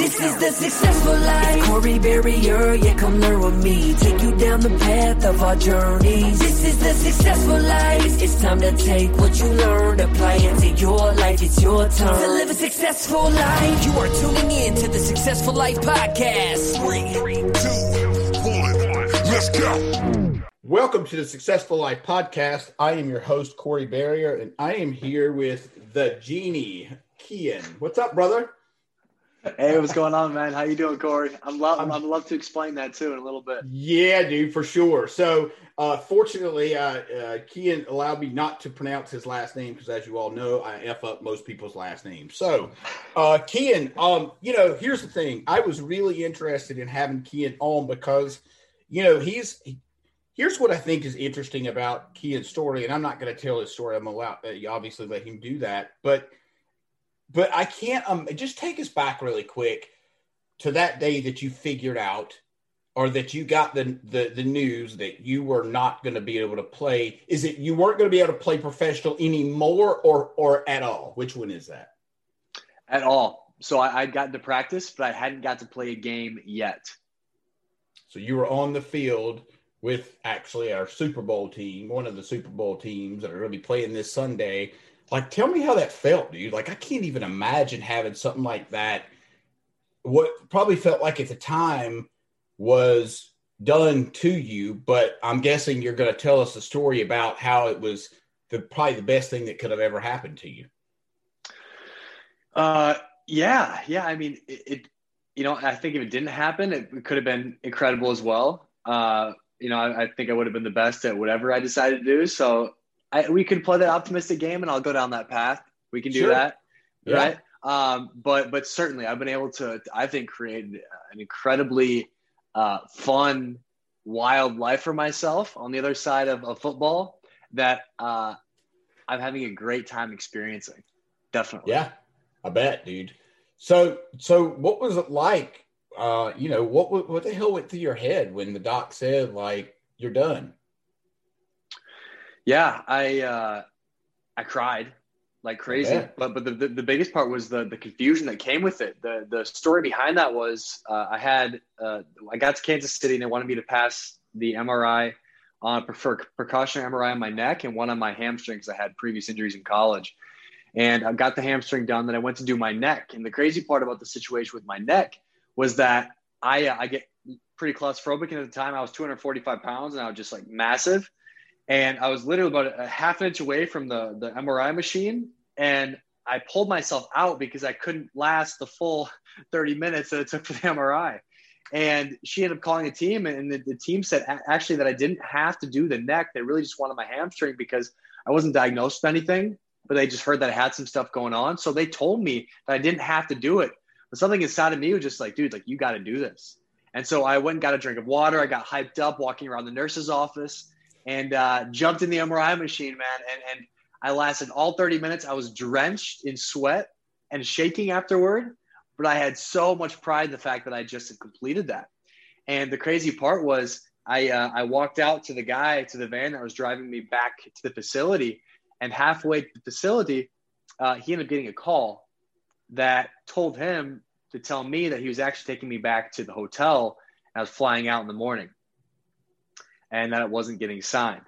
This is the successful life. It's Corey Barrier, yeah, come learn with me. Take you down the path of our journeys. This is the successful life. It's time to take what you learned, apply it to your life. It's your turn to live a successful life. You are tuning in to the Successful Life Podcast. Three, two, one, let's go. Welcome to the Successful Life Podcast. I am your host, Corey Barrier, and I am here with the genie, Kian. What's up, brother? Hey, what's going on, man? How you doing, Corey? I'm love. I'm, I'm love to explain that too in a little bit. Yeah, dude, for sure. So, uh, fortunately, uh, uh, Kian allowed me not to pronounce his last name because, as you all know, I f up most people's last names. So, uh, Kian, um, you know, here's the thing. I was really interested in having Kian on because, you know, he's. He, here's what I think is interesting about Kian's story, and I'm not going to tell his story. I'm allowed. Uh, obviously, let him do that, but but I can't um just take us back really quick to that day that you figured out or that you got the the, the news that you were not going to be able to play. Is it you weren't going to be able to play professional anymore or or at all? Which one is that? At all. So I, I'd gotten to practice but i hadn't got to play a game yet. So you were on the field with actually our super bowl team one of the super bowl teams that are going to be playing this sunday like, tell me how that felt, dude. Like, I can't even imagine having something like that. What probably felt like at the time was done to you, but I'm guessing you're going to tell us a story about how it was the probably the best thing that could have ever happened to you. Uh, yeah, yeah. I mean, it, it you know, I think if it didn't happen, it could have been incredible as well. Uh, you know, I, I think I would have been the best at whatever I decided to do. So I, we could play that optimistic game, and I'll go down that path. We can do sure. that, yeah. right? Um, but but certainly, I've been able to, I think, create an incredibly uh, fun, wild life for myself on the other side of, of football that uh, I'm having a great time experiencing. Definitely. Yeah, I bet, dude. So so what was it like? Uh, you know, what what the hell went through your head when the doc said like you're done? Yeah, I uh, I cried like crazy. But but the, the, the, biggest part was the the confusion that came with it. The the story behind that was uh, I had uh, I got to Kansas City and they wanted me to pass the MRI on for precautionary MRI on my neck and one on my hamstring because I had previous injuries in college. And I got the hamstring done. Then I went to do my neck. And the crazy part about the situation with my neck was that I uh, I get pretty claustrophobic. And at the time, I was 245 pounds and I was just like massive and I was literally about a half an inch away from the the MRI machine, and I pulled myself out because I couldn't last the full 30 minutes that it took for the MRI. And she ended up calling a team, and the, the team said actually that I didn't have to do the neck. They really just wanted my hamstring because I wasn't diagnosed with anything, but they just heard that I had some stuff going on. So they told me that I didn't have to do it. But something inside of me was just like, dude, like you got to do this. And so I went and got a drink of water. I got hyped up walking around the nurse's office and uh, jumped in the MRI machine, man. And, and I lasted all 30 minutes. I was drenched in sweat and shaking afterward, but I had so much pride in the fact that I just had completed that. And the crazy part was I uh, I walked out to the guy to the van that was driving me back to the facility, and halfway to the facility, uh, he ended up getting a call that told him to tell me that he was actually taking me back to the hotel. I was flying out in the morning, and that it wasn't getting signed.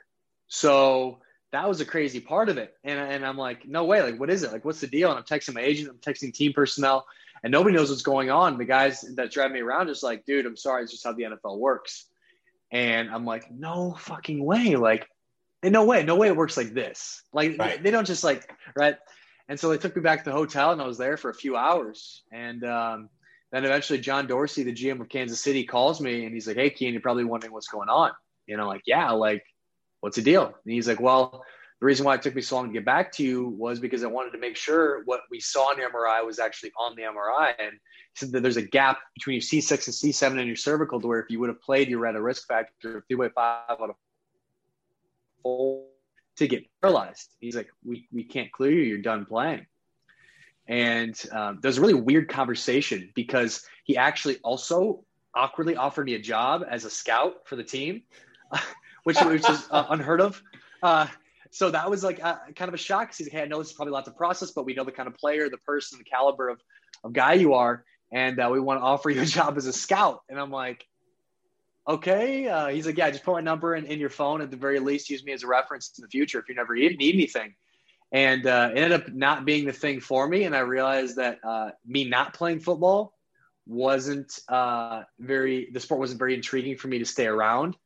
So that was a crazy part of it. And, and I'm like, no way. Like, what is it? Like, what's the deal? And I'm texting my agent, I'm texting team personnel, and nobody knows what's going on. The guys that drive me around just like, dude, I'm sorry. It's just how the NFL works. And I'm like, no fucking way. Like, in no way, no way it works like this. Like, right. they don't just like, right. And so they took me back to the hotel and I was there for a few hours. And um, then eventually John Dorsey, the GM of Kansas City, calls me and he's like, hey, Kian, you're probably wondering what's going on. You know, like, yeah, like, what's the deal? And he's like, well, the reason why it took me so long to get back to you was because I wanted to make sure what we saw in the MRI was actually on the MRI. And said that there's a gap between your C6 and C7 in your cervical to where if you would have played, you're at a risk factor of 3.5 out of four to get paralyzed. He's like, we, we can't clear you. You're done playing. And um, there's a really weird conversation because he actually also awkwardly offered me a job as a scout for the team, which, which is uh, unheard of. Uh, so that was like a, kind of a shock. Cause he's like, hey, I know this is probably a lot to process, but we know the kind of player, the person, the caliber of, of guy you are. And uh, we want to offer you a job as a scout. And I'm like, okay. Uh, he's like, yeah, just put my number in, in your phone. At the very least, use me as a reference in the future if you never need, anything. And uh, ended up not being the thing for me. And I realized that uh, me not playing football wasn't uh, very, the sport wasn't very intriguing for me to stay around.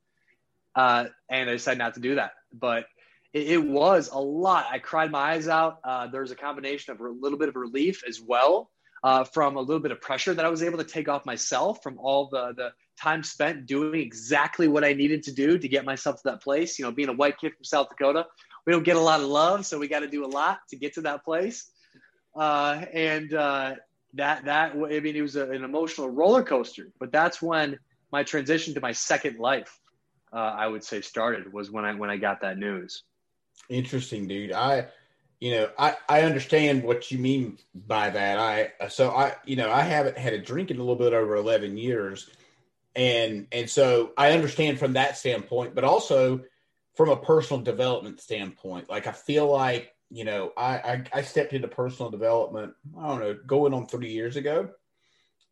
Uh, and I decided not to do that. But it, it, was a lot. I cried my eyes out. Uh, there was a combination of a little bit of relief as well uh, from a little bit of pressure that I was able to take off myself from all the the time spent doing exactly what I needed to do to get myself to that place. You know, being a white kid from South Dakota, we don't get a lot of love, so we got to do a lot to get to that place. Uh, and uh, that that I mean, it was a, an emotional roller coaster. But that's when my transition to my second life, uh, I would say, started was when I when I got that news. Interesting, dude. I, you know, I, I understand what you mean by that. I, so I, you know, I haven't had a drink in a little bit over 11 years. And, and so I understand from that standpoint, but also from a personal development standpoint, like I feel like, you know, I, I, I stepped into personal development, I don't know, going on three years ago,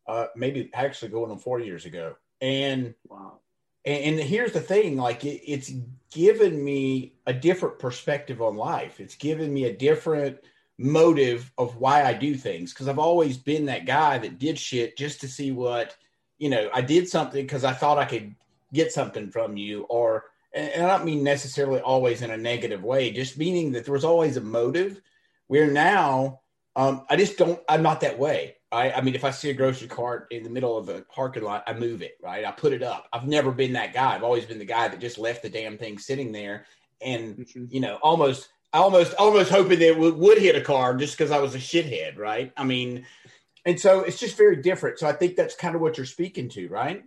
uh, maybe actually going on four years ago. And wow and, and here's the thing like it, it's given me a different perspective on life. It's given me a different motive of why i do things because i've always been that guy that did shit just to see what you know i did something because i thought i could get something from you or and i don't mean necessarily always in a negative way just meaning that there was always a motive where now um, i just don't i'm not that way I, I mean, if I see a grocery cart in the middle of a parking lot, I move it, right? I put it up. I've never been that guy. I've always been the guy that just left the damn thing sitting there and, mm-hmm. you know, almost, almost, almost hoping that it would, would hit a car just because I was a shithead, right? I mean, and so it's just very different. So I think that's kind of what you're speaking to, right?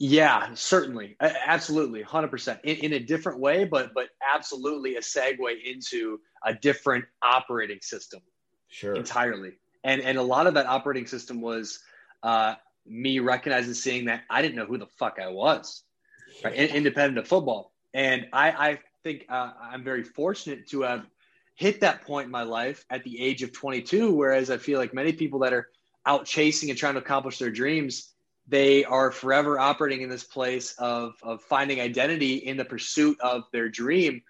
Yeah, certainly, absolutely, hundred percent, in, in a different way, but but absolutely a segue into a different operating system sure. entirely. And and a lot of that operating system was uh, me recognizing seeing that i didn't know who the fuck i was right? independent of football. And i i think uh, i'm very fortunate to have hit that point in my life at the age of 22 whereas i feel like many people that are out chasing and trying to accomplish their dreams they are forever operating in this place of of finding identity in the pursuit of their dream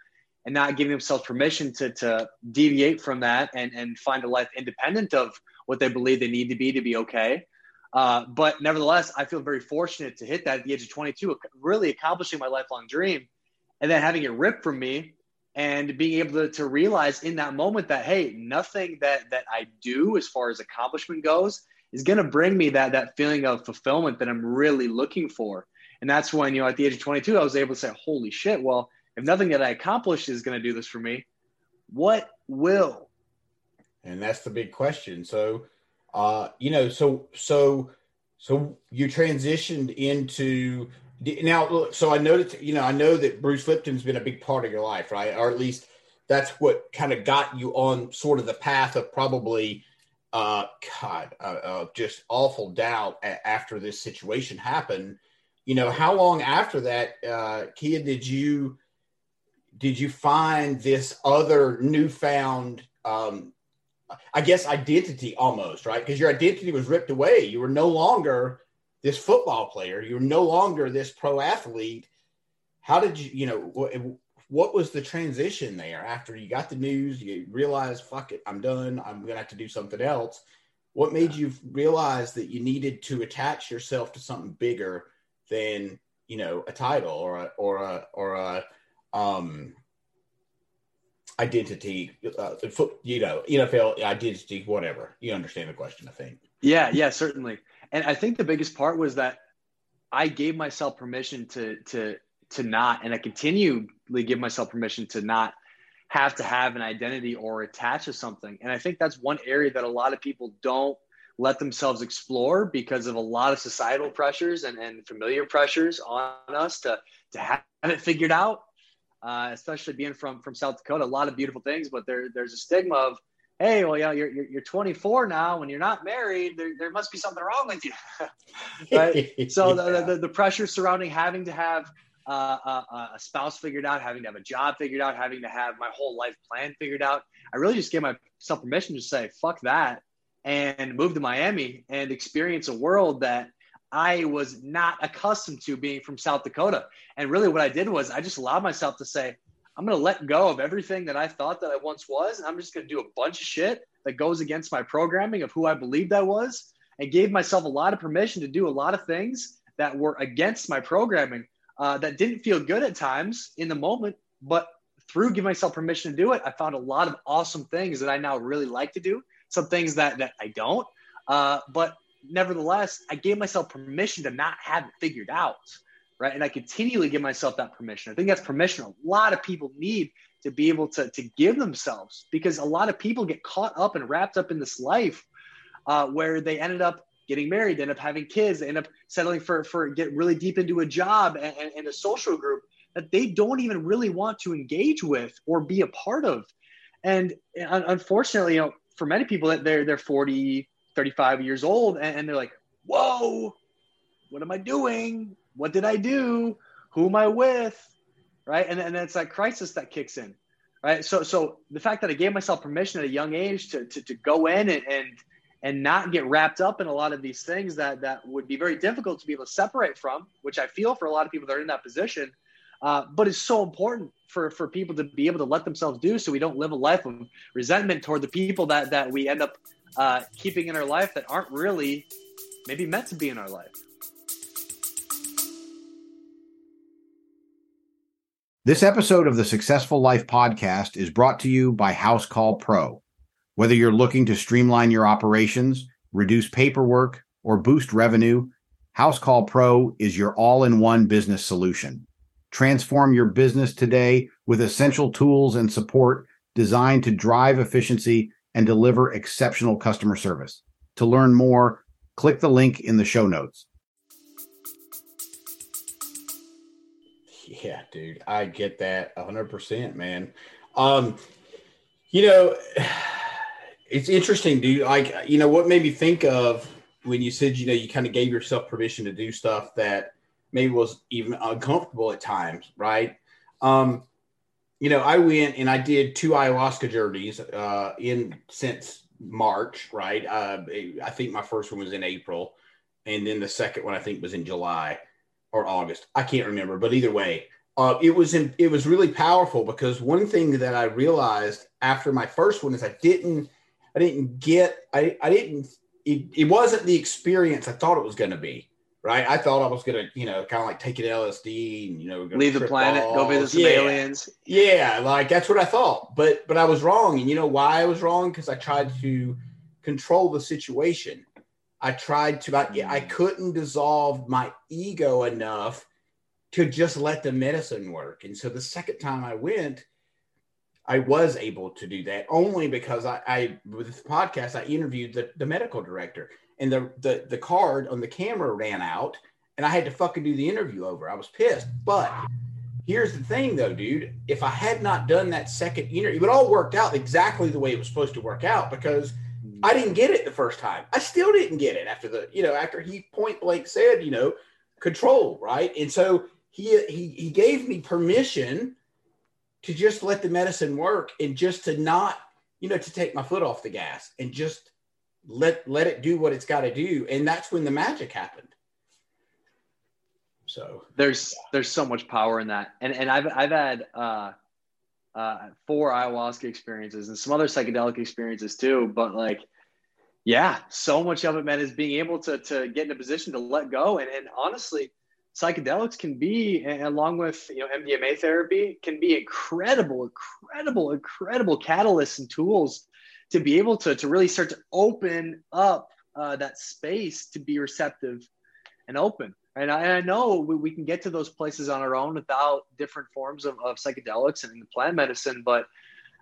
and not giving themselves permission to, to deviate from that and, and find a life independent of what they believe they need to be to be okay. Uh, but nevertheless, I feel very fortunate to hit that at the age of 22, really accomplishing my lifelong dream and then having it ripped from me and being able to, to realize in that moment that, hey, nothing that, that I do as far as accomplishment goes is going to bring me that, that feeling of fulfillment that I'm really looking for. And that's when, you know, at the age of 22, I was able to say, holy shit, well, if nothing that I accomplished is going to do this for me, what will? And that's the big question. So, uh, you know, so so so you transitioned into now. So I noticed, you know, I know that Bruce Lipton's been a big part of your life, right? Or at least that's what kind of got you on sort of the path of probably, uh, God, uh, uh, just awful doubt after this situation happened you know, how long after that, uh, Kia, did you did you find this other newfound, um, I guess, identity almost right? Because your identity was ripped away. You were no longer this football player. You're no longer this pro athlete. How did you, you know, what, what was the transition there after you got the news? You realized, fuck it, I'm done. I'm going to have to do something else. What made you realize that you needed to attach yourself to something bigger than, you know, a title or a, or a, or a, um, identity, uh, you know, NFL identity, whatever. You understand the question, I think. Yeah, yeah, certainly. And I think the biggest part was that I gave myself permission to to to not, and I continually give myself permission to not have to have an identity or attach to something. And I think that's one area that a lot of people don't let themselves explore because of a lot of societal pressures and, and familiar pressures on us to to have it figured out. Uh, especially being from from South Dakota, a lot of beautiful things, but there there's a stigma of hey, well, yeah, you're, you're, you're 24 now. When you're not married, there, there must be something wrong with you. right. So yeah. the, the, the, pressure surrounding having to have uh, a, a, spouse figured out, having to have a job figured out, having to have my whole life plan figured out. I really just gave myself permission to say, fuck that and move to Miami and experience a world that I was not accustomed to being from South Dakota. And really what I did was I just allowed myself to say, I'm going to let go of everything that I thought that I once was. And I'm just going to do a bunch of shit that goes against my programming of who I believed I was and gave myself a lot of permission to do a lot of things that were against my programming uh, that didn't feel good at times in the moment. But through giving myself permission to do it, I found a lot of awesome things that I now really like to do. Some things that, that I don't. Uh, but nevertheless, I gave myself permission to not have it figured out right? And I continually give myself that permission. I think that's permission a lot of people need to be able to, to give themselves because a lot of people get caught up and wrapped up in this life uh, where they ended up getting married, they end up having kids, they end up settling for, for get really deep into a job and, and, and a social group that they don't even really want to engage with or be a part of. And unfortunately, you know, for many people that they're, they're 40, 35 years old and, and they're like, whoa, what am I doing? What did I do? Who am I with? Right. And, and it's that crisis that kicks in. Right. So, so the fact that I gave myself permission at a young age to, to, to go in and, and, and not get wrapped up in a lot of these things that, that would be very difficult to be able to separate from, which I feel for a lot of people that are in that position, uh, but it's so important for, for people to be able to let themselves do so we don't live a life of resentment toward the people that, that we end up uh, keeping in our life that aren't really maybe meant to be in our life. This episode of the Successful Life podcast is brought to you by Housecall Pro. Whether you're looking to streamline your operations, reduce paperwork, or boost revenue, Housecall Pro is your all in one business solution. Transform your business today with essential tools and support designed to drive efficiency and deliver exceptional customer service. To learn more, click the link in the show notes. Yeah, dude, I get that 100%, man. Um, you know, it's interesting, dude. Like, you know, what made me think of when you said, you know, you kind of gave yourself permission to do stuff that maybe was even uncomfortable at times, right? Um, you know, I went and I did two ayahuasca journeys uh, in since March, right? Uh, I think my first one was in April, and then the second one I think was in July or August. I can't remember, but either way, uh, it was in, it was really powerful because one thing that I realized after my first one is I didn't I didn't get I I didn't it, it wasn't the experience I thought it was going to be. Right, I thought I was gonna, you know, kind of like take an LSD and you know, leave the planet, balls. go visit some yeah. aliens. Yeah, like that's what I thought, but but I was wrong, and you know why I was wrong? Because I tried to control the situation I tried to, I, I hmm. couldn't dissolve my ego enough to just let the medicine work. And so the second time I went, I was able to do that only because I, I with this podcast, I interviewed the, the medical director and the, the, the card on the camera ran out and I had to fucking do the interview over. I was pissed. But here's the thing though, dude, if I had not done that second interview, it all worked out exactly the way it was supposed to work out because mm-hmm. – I didn't get it the first time. I still didn't get it after the, you know, after he point blank said, you know, control, right? And so he he he gave me permission to just let the medicine work and just to not, you know, to take my foot off the gas and just let let it do what it's got to do. And that's when the magic happened. So there's there's so much power in that, and and I've I've had uh, uh, four ayahuasca experiences and some other psychedelic experiences too, but like yeah, so much of it, man, is being able to to get in a position to let go. And and honestly, psychedelics can be, along with you know MDMA therapy, can be incredible, incredible, incredible catalysts and tools to be able to to really start to open up uh, that space to be receptive and open. And I, and I know we, we, can get to those places on our own without different forms of, of psychedelics and plant medicine. But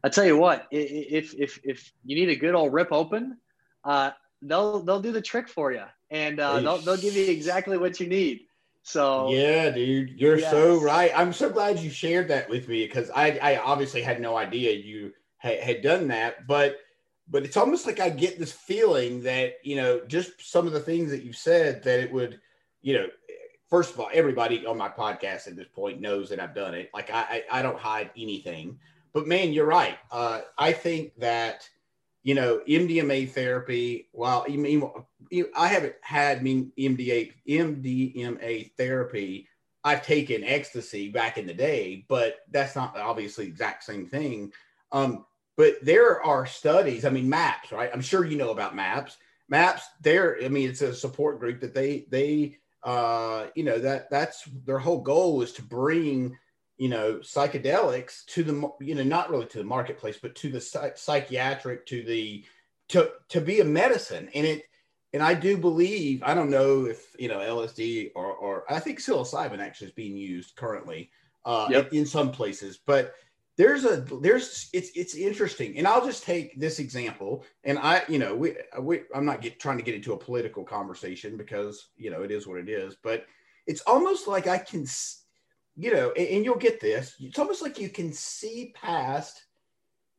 I tell you what, if if if you need a good old rip open, uh, they'll they'll do the trick for you, and uh, they'll they'll give you exactly what you need. So yeah, dude, you're yes. so right. I'm so glad you shared that with me because I I obviously had no idea you had, had done that, but but it's almost like I get this feeling that you know just some of the things that you've said that it would you know first of all everybody on my podcast at this point knows that I've done it. Like I I, I don't hide anything, but man, you're right. Uh, I think that you know, MDMA therapy, while I mean, I haven't had MDA, MDMA therapy, I've taken ecstasy back in the day, but that's not obviously the exact same thing. Um, but there are studies, I mean, MAPS, right? I'm sure you know about MAPS. MAPS, there, I mean, it's a support group that they, they, uh, you know, that that's their whole goal is to bring you know psychedelics to the you know not really to the marketplace but to the psychiatric to the to to be a medicine and it and i do believe i don't know if you know lsd or or i think psilocybin actually is being used currently uh yep. in, in some places but there's a there's it's it's interesting and i'll just take this example and i you know we, we i'm not get, trying to get into a political conversation because you know it is what it is but it's almost like i can you know, and, and, you'll get this. It's almost like you can see past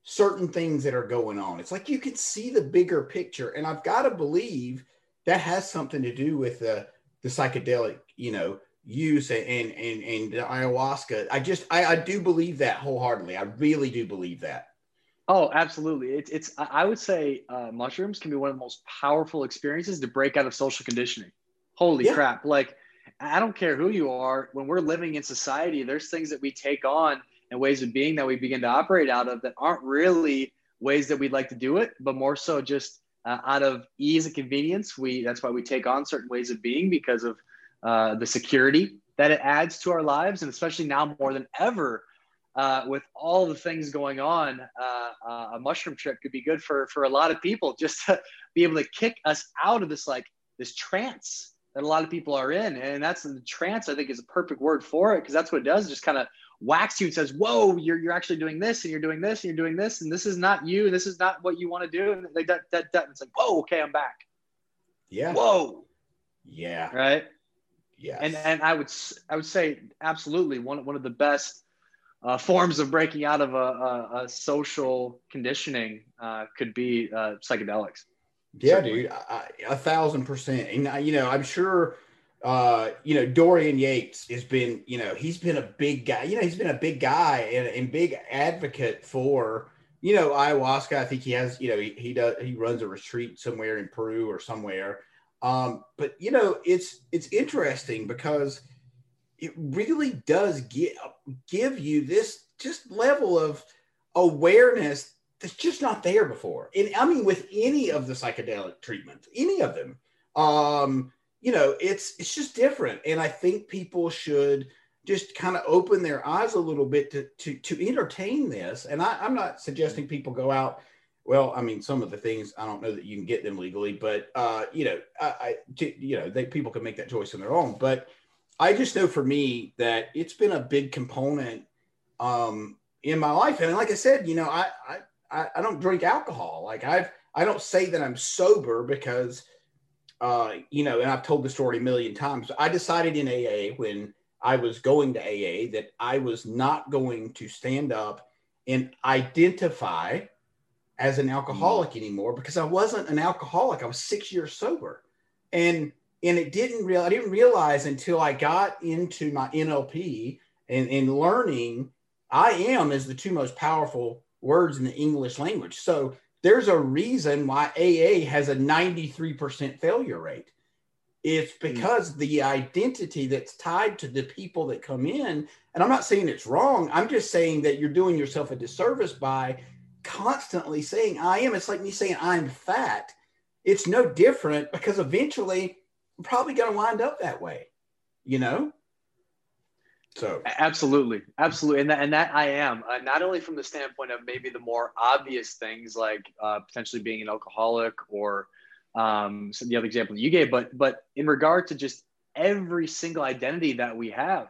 certain things that are going on. It's like you can see the bigger picture, and I've got to believe that has something to do with the the psychedelic, you know, use and and and the ayahuasca. I just I, I do believe that wholeheartedly. I really do believe that. Oh, absolutely. It's it's I would say uh, mushrooms can be one of the most powerful experiences to break out of social conditioning. Holy yeah. crap! Like I don't care who you are, when we're living in society, there's things that we take on and ways of being that we begin to operate out of that aren't really ways that we'd like to do it, but more so just uh, out of ease and convenience. We that's why we take on certain ways of being because of uh, the security that it adds to our lives, and especially now more than ever, uh, with all the things going on, uh, uh, a mushroom trip could be good for for a lot of people just to be able to kick us out of this like this trance that a lot of people are in. And that's the trance, I think, is a perfect word for it because that's what it does. Just kind of whacks you and says, Whoa, you're, you're actually doing this and you're doing this and you're doing this. And this is not you. And this is not what you want to do. And like that, that, that. And it's like, Whoa, okay, I'm back. Yeah. Whoa. Yeah. Right. Yeah. And, and I would, I would say absolutely one, one of the best uh, forms of breaking out of a, a, a social conditioning uh, could be uh, psychedelics. Yeah, Certainly. dude, I, a thousand percent. And you know, I'm sure, uh, you know, Dorian Yates has been, you know, he's been a big guy. You know, he's been a big guy and, and big advocate for, you know, ayahuasca. I think he has, you know, he, he does he runs a retreat somewhere in Peru or somewhere. Um, but you know, it's it's interesting because it really does give give you this just level of awareness that's just not there before. And I mean, with any of the psychedelic treatments, any of them, um, you know, it's it's just different. And I think people should just kind of open their eyes a little bit to to to entertain this. And I, I'm not suggesting people go out. Well, I mean, some of the things I don't know that you can get them legally, but uh, you know, I, you know, they people can make that choice on their own. But I just know for me that it's been a big component um, in my life. And like I said, you know, I, I I, I don't drink alcohol. Like I've I don't say that I'm sober because uh, you know, and I've told the story a million times. I decided in AA when I was going to AA that I was not going to stand up and identify as an alcoholic mm. anymore because I wasn't an alcoholic. I was six years sober. And and it didn't real I didn't realize until I got into my NLP and, and learning I am is the two most powerful words in the English language. So there's a reason why AA has a 93% failure rate. It's hmm. because the identity that's tied to the people that come in, and I'm not saying it's wrong. I'm just saying that you're doing yourself a disservice by constantly saying I am. It's like me saying I'm fat. It's no different because eventually I'm probably going to wind up that way, you know? So absolutely, absolutely, and that and that I am uh, not only from the standpoint of maybe the more obvious things like uh, potentially being an alcoholic or um, the other example you gave, but but in regard to just every single identity that we have,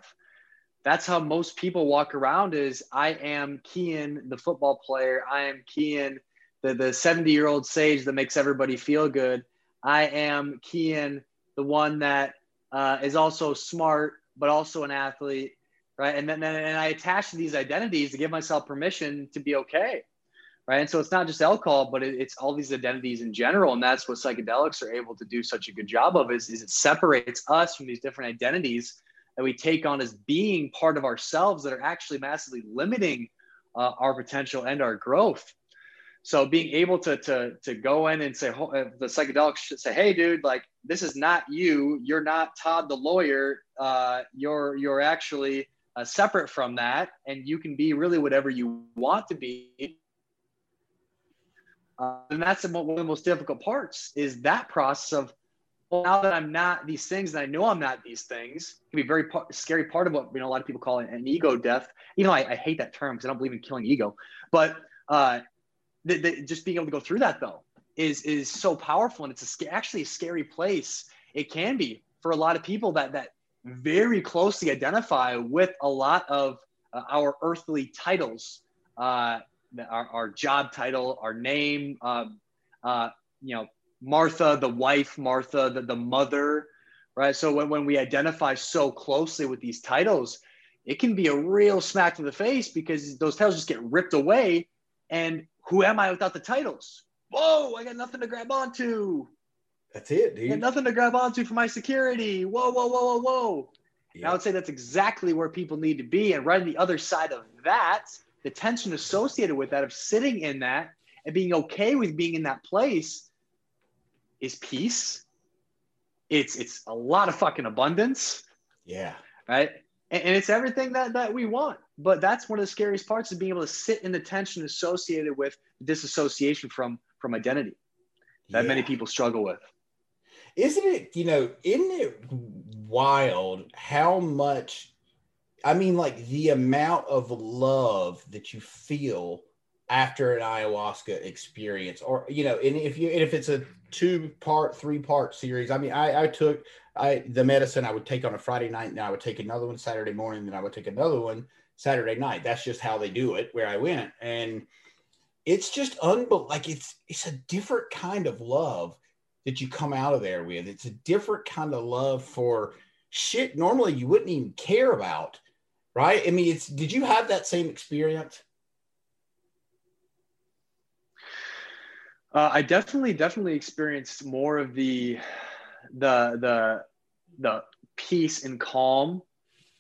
that's how most people walk around. Is I am Kian, the football player. I am Kian, the the seventy year old sage that makes everybody feel good. I am Kian, the one that uh, is also smart but also an athlete, right? And then and I attach these identities to give myself permission to be okay, right? And so it's not just alcohol, but it, it's all these identities in general, and that's what psychedelics are able to do such a good job of is, is it separates us from these different identities that we take on as being part of ourselves that are actually massively limiting uh, our potential and our growth. So being able to to to go in and say uh, the psychedelics should say, hey, dude, like this is not you. You're not Todd the lawyer. Uh, you're you're actually uh, separate from that, and you can be really whatever you want to be. Uh, and that's one of the most difficult parts is that process of now that I'm not these things, and I know I'm not these things, can be very par- scary part of what you know a lot of people call it an ego death. You know, I, I hate that term because I don't believe in killing ego, but uh, the, the, just being able to go through that though is is so powerful and it's a, actually a scary place it can be for a lot of people that that very closely identify with a lot of uh, our earthly titles uh, our, our, job title our name um, uh, you know martha the wife martha the, the mother right so when, when we identify so closely with these titles it can be a real smack to the face because those titles just get ripped away and who am I without the titles? Whoa, I got nothing to grab onto. That's it, dude. I got nothing to grab onto for my security. Whoa, whoa, whoa, whoa, whoa. Yeah. I would say that's exactly where people need to be. And right on the other side of that, the tension associated with that of sitting in that and being okay with being in that place is peace. It's it's a lot of fucking abundance. Yeah. Right. And, and it's everything that that we want but that's one of the scariest parts is being able to sit in the tension associated with disassociation from from identity that yeah. many people struggle with isn't it you know isn't it wild how much i mean like the amount of love that you feel after an ayahuasca experience or you know and if you and if it's a two part three part series i mean i i took i the medicine i would take on a friday night and i would take another one saturday morning then i would take another one Saturday night. That's just how they do it where I went. And it's just unbelievable. Like it's it's a different kind of love that you come out of there with. It's a different kind of love for shit normally you wouldn't even care about. Right. I mean, it's did you have that same experience? Uh, I definitely, definitely experienced more of the, the, the, the peace and calm,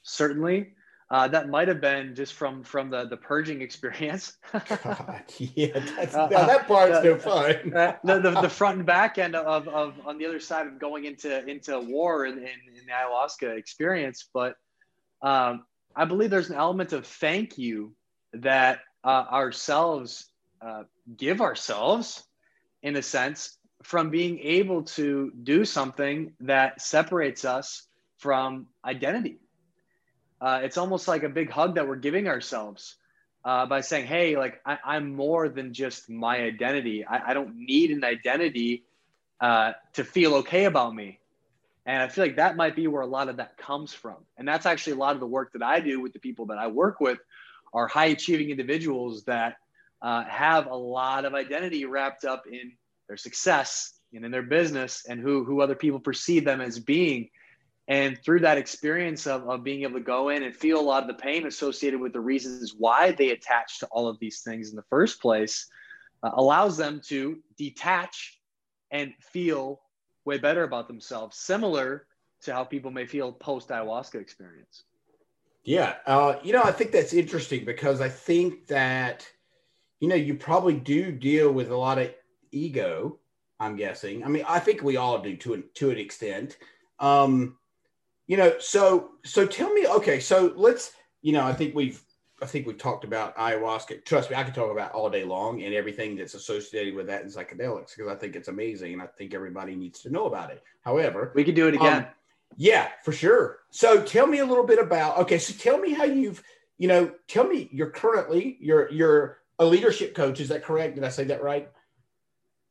certainly. Uh, that might have been just from from the the purging experience. God, yeah, that's, uh, that part's uh, no fun. Uh, the, the, the front and back end of, of on the other side of going into into war in, in, in the ayahuasca experience, but um, I believe there's an element of thank you that uh, ourselves uh, give ourselves, in a sense, from being able to do something that separates us from identity uh, it's almost like a big hug that we're giving ourselves uh, by saying, "Hey, like I, am more than just my identity. I, I don't need an identity uh, to feel okay about me." And I feel like that might be where a lot of that comes from. And that's actually a lot of the work that I do with the people that I work with are high achieving individuals that uh, have a lot of identity wrapped up in their success and in their business and who who other people perceive them as being and through that experience of, of being able to go in and feel a lot of the pain associated with the reasons why they attach to all of these things in the first place, uh, allows them to detach and feel way better about themselves, similar to how people may feel post ayahuasca experience. Yeah, uh, you know, I think that's interesting because I think that you know you probably do deal with a lot of ego. I'm guessing. I mean, I think we all do to an, to an extent. Um, you know, so so tell me, okay, so let's, you know, I think we've I think we've talked about ayahuasca. Trust me, I could talk about all day long and everything that's associated with that and psychedelics because I think it's amazing and I think everybody needs to know about it. However, we could do it again. Um, yeah, for sure. So tell me a little bit about okay, so tell me how you've, you know, tell me you're currently you're you're a leadership coach, is that correct? Did I say that right?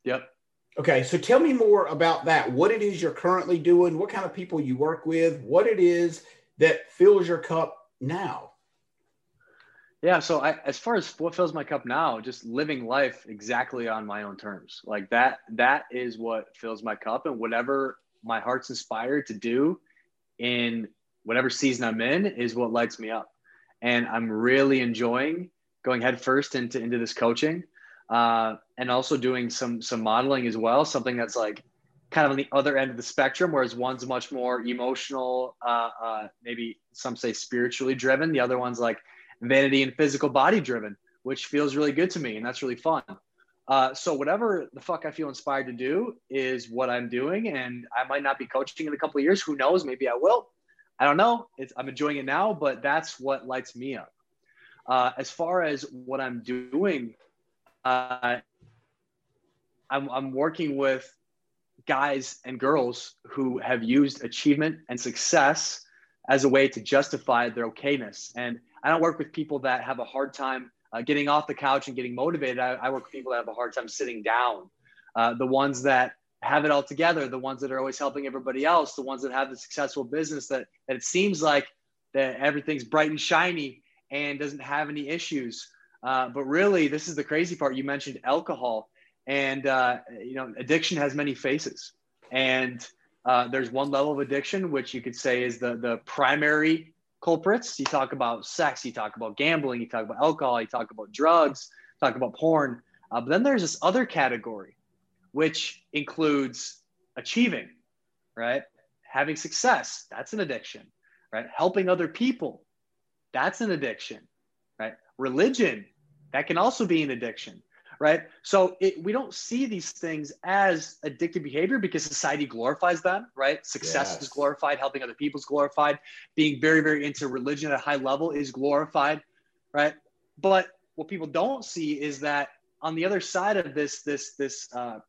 Yep. Okay, so tell me more about that. What it is you're currently doing, what kind of people you work with, what it is that fills your cup now. Yeah, so I, as far as what fills my cup now, just living life exactly on my own terms. Like that that is what fills my cup and whatever my heart's inspired to do in whatever season I'm in is what lights me up. And I'm really enjoying going headfirst into into this coaching uh, and also doing some some modeling as well. Something that's like kind of on the other end of the spectrum, whereas one's much more emotional, uh, uh, maybe some say spiritually driven. The other one's like vanity and physical body driven, which feels really good to me, and that's really fun. Uh, so whatever the fuck I feel inspired to do is what I'm doing, and I might not be coaching in a couple of years. Who knows? Maybe I will. I don't know. It's, I'm enjoying it now, but that's what lights me up. Uh, as far as what I'm doing uh, I'm, I'm working with guys and girls who have used achievement and success as a way to justify their okayness. And I don't work with people that have a hard time uh, getting off the couch and getting motivated. I, I, work with people that have a hard time sitting down. Uh, the ones that have it all together, the ones that are always helping everybody else, the ones that have the successful business that, that it seems like that everything's bright and shiny and doesn't have any issues. Uh, but really, this is the crazy part. You mentioned alcohol, and uh, you know, addiction has many faces. And uh, there's one level of addiction which you could say is the the primary culprits. You talk about sex, you talk about gambling, you talk about alcohol, you talk about drugs, talk about porn. Uh, but then there's this other category, which includes achieving, right? Having success, that's an addiction, right? Helping other people, that's an addiction right? religion that can also be an addiction right so it, we don't see these things as addictive behavior because society glorifies them right success yes. is glorified helping other people is glorified being very very into religion at a high level is glorified right but what people don't see is that on the other side of this this this uh,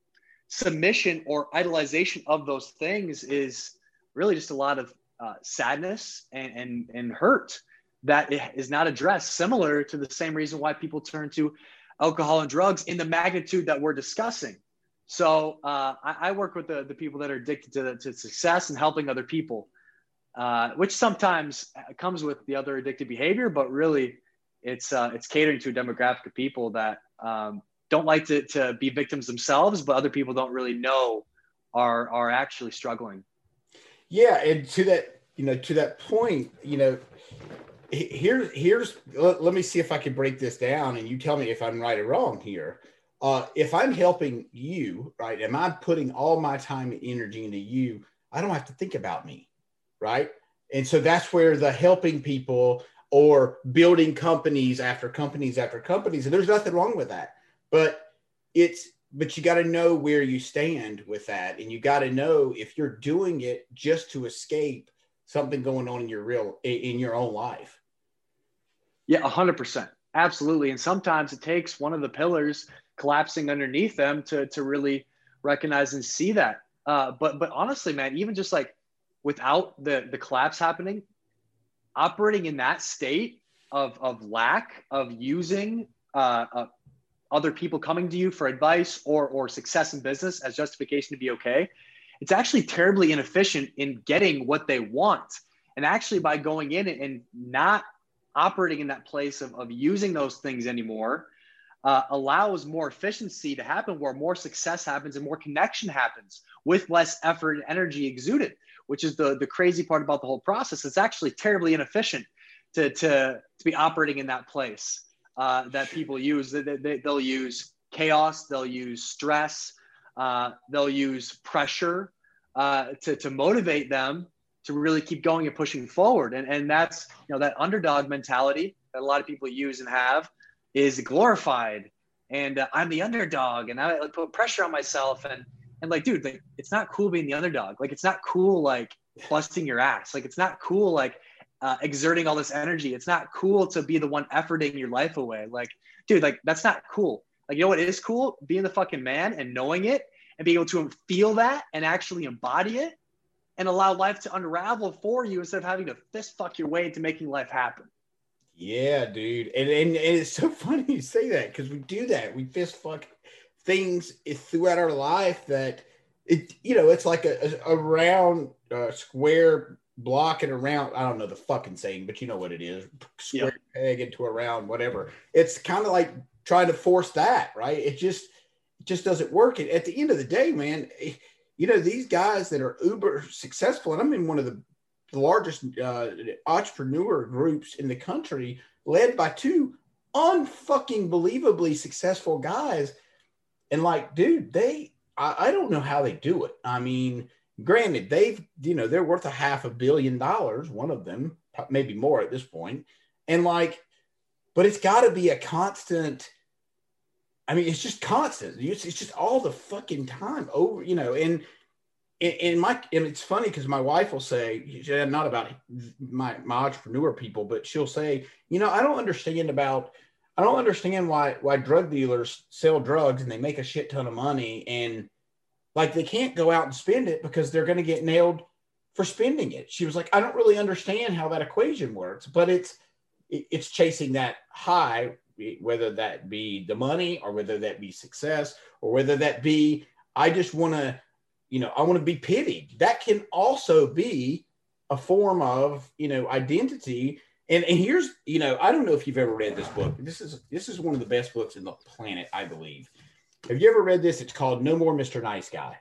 submission or idolization of those things is really just a lot of uh, sadness and, and and hurt that is not addressed, similar to the same reason why people turn to alcohol and drugs in the magnitude that we're discussing. So uh, I, I, work with the, the people that are addicted to, to success and helping other people, uh, which sometimes comes with the other addictive behavior, but really it's, uh, it's catering to a demographic of people that um, don't like to, to be victims themselves, but other people don't really know are, are actually struggling. Yeah. And to that, you know, to that point, you know, here, here's let, let, me see if I can break this down, and you tell me if I'm right or wrong here. Uh, if I'm helping you, right, am I putting all my time and energy into you? I don't have to think about me, right? And so that's where the helping people or building companies after companies after companies, and there's nothing wrong with that, but it's but you got to know where you stand with that, and you got to know if you're doing it just to escape something going on in your real in your own life yeah, 100%. Absolutely. And sometimes it takes one of the pillars collapsing underneath them to, to really recognize and see that. Uh, but, but honestly, man, even just like without the, the collapse happening, operating in that state of, of lack of using uh, uh, other people coming to you for advice or, or success in business as justification to be okay, it's actually terribly inefficient in getting what they want. And actually, by going in and not operating in that place of, of using those things anymore uh, allows more efficiency to happen where more success happens and more connection happens with less effort and energy exuded which is the, the crazy part about the whole process. It's actually terribly inefficient to, to, to be operating in that place uh, that people use. They, they, they'll use chaos they'll use stress uh, they'll use pressure uh, to to motivate them to really keep going and pushing forward. And and that's you know that underdog mentality that a lot of people use and have is glorified. And uh, I'm the underdog, and I like, put pressure on myself. And and like, dude, like it's not cool being the underdog. Like it's not cool like busting your ass. Like it's not cool like uh, exerting all this energy. It's not cool to be the one efforting your life away. Like, dude, like that's not cool. Like, you know what is cool? Being the fucking man and knowing it and being able to feel that and actually embody it and allow life to unravel for you instead of having to fist fuck your way into making life happen. Yeah, dude. And, and, and it's so funny you say that because we do that. We fist fuck things throughout our life that it, you know, it's like a, a, a round uh, square block and around. I don't know the fucking saying, but you know what it is square yeah. peg into a round, whatever. It's kind of like trying to force that, right? It just, it just doesn't work. And at the end of the day, man, you know, these guys that are uber successful, and I'm in one of the, the largest uh, entrepreneur groups in the country, led by two unfucking believably successful guys. And like, dude, they, I, I don't know how they do it. I mean, granted, they've, you know, they're worth a half a billion dollars, one of them, maybe more at this point. And like, but it's got to be a constant I mean, it's just constant. It's, it's just all the fucking time over, you know. And in my, and it's funny because my wife will say, not about my my entrepreneur people, but she'll say, you know, I don't understand about, I don't understand why why drug dealers sell drugs and they make a shit ton of money and like they can't go out and spend it because they're going to get nailed for spending it. She was like, I don't really understand how that equation works, but it's it's chasing that high whether that be the money or whether that be success or whether that be I just want to, you know, I want to be pitied. That can also be a form of, you know, identity. And, and here's, you know, I don't know if you've ever read this book. This is this is one of the best books in the planet, I believe. Have you ever read this? It's called No More Mr. Nice Guy.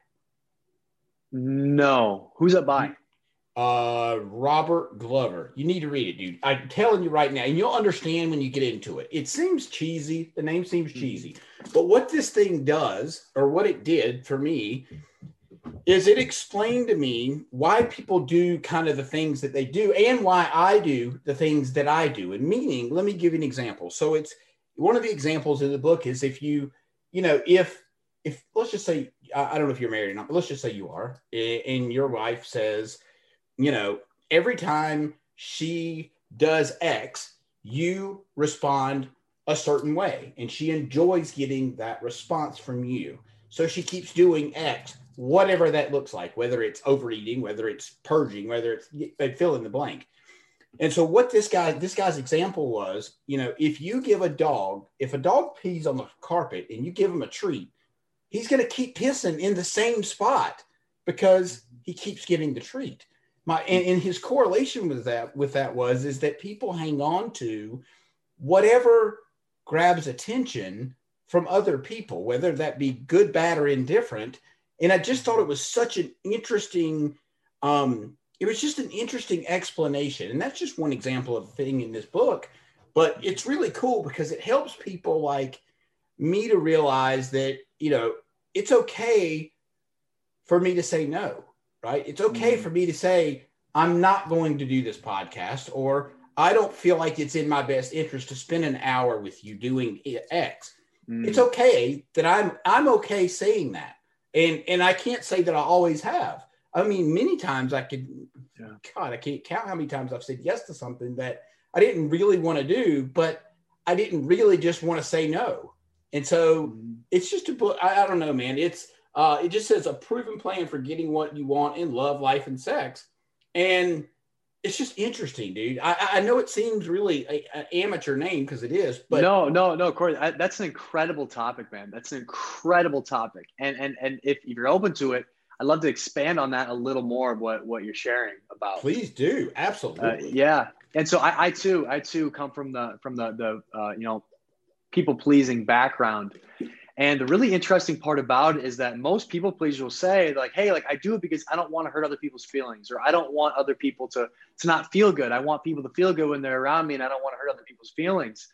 No. Who's it by? Uh, Robert Glover. You need to read it, dude. I'm telling you right now, and you'll understand when you get into it. It seems cheesy. The name seems mm-hmm. cheesy. But what this thing does, or what it did for me, is it explained to me why people do kind of the things that they do and why I do the things that I do. And meaning, let me give you an example. So it's one of the examples in the book is if you, you know, if if let's just say I don't know if you're married or not, but let's just say you are, and your wife says, you know, every time she does X, you respond a certain way and she enjoys getting that response from you. So she keeps doing X, whatever that looks like, whether it's overeating, whether it's purging, whether it's fill in the blank. And so what this guy, this guy's example was, you know, if you give a dog, if a dog pees on the carpet and you give him a treat, he's going to keep pissing in the same spot because he keeps getting the treat my and, and his correlation with that with that was is that people hang on to whatever grabs attention from other people, whether that be good, bad, or indifferent. And I just thought it was such an interesting, um, it was just an interesting explanation. And that's just one example of a thing in this book. But it's really cool because it helps people like me to realize that, you know, it's okay for me to say no right? It's okay mm-hmm. for me to say, I'm not going to do this podcast, or I don't feel like it's in my best interest to spend an hour with you doing X. Mm-hmm. It's okay that I'm I'm okay saying that. And and I can't say that I always have. I mean, many times I could yeah. God, I can't count how many times I've said yes to something that I didn't really want to do, but I didn't really just want to say no. And so mm-hmm. it's just a book. I, I don't know, man. It's uh, it just says a proven plan for getting what you want in love, life, and sex. And it's just interesting, dude. I, I know it seems really an amateur name because it is, but no, no, no, Corey, I, that's an incredible topic, man. That's an incredible topic, and and and if, if you're open to it, I'd love to expand on that a little more. Of what what you're sharing about? Please do, absolutely. Uh, yeah, and so I, I too, I too come from the from the the uh, you know people pleasing background and the really interesting part about it is that most people pleasers will say like, "Hey, like I do it because I don't want to hurt other people's feelings, or I don't want other people to to not feel good. I want people to feel good when they're around me, and I don't want to hurt other people's feelings."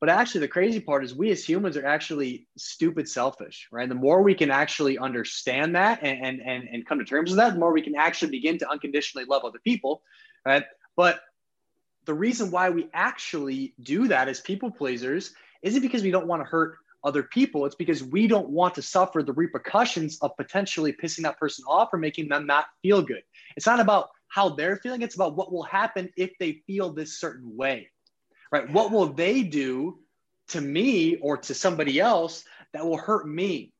But actually, the crazy part is we as humans are actually stupid selfish, right? The more we can actually understand that and, and, and come to terms with that, the more we can actually begin to unconditionally love other people, right? But the reason why we actually do that as people pleasers isn't because we don't want to hurt other people. It's because we don't want to suffer the repercussions of potentially pissing that person off or making them not feel good. It's not about how they're feeling, it's about what will happen if they feel this certain way right? What will they do to me or to somebody else that will hurt me?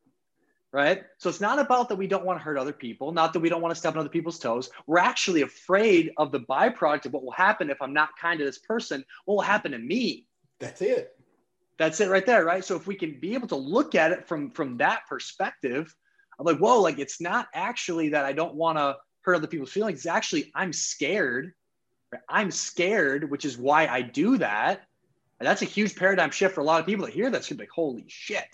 Right. So it's not about that we don't want to hurt other people, not that we don't want to step on other people's toes. We're actually afraid of the byproduct of what will happen if I'm not kind to this person. What will happen to me? That's it. That's it right there. Right. So if we can be able to look at it from from that perspective, I'm like, whoa, like it's not actually that I don't want to hurt other people's feelings. It's actually I'm scared I'm scared, which is why I do that. And that's a huge paradigm shift for a lot of people that hear that's gonna be like, holy shit.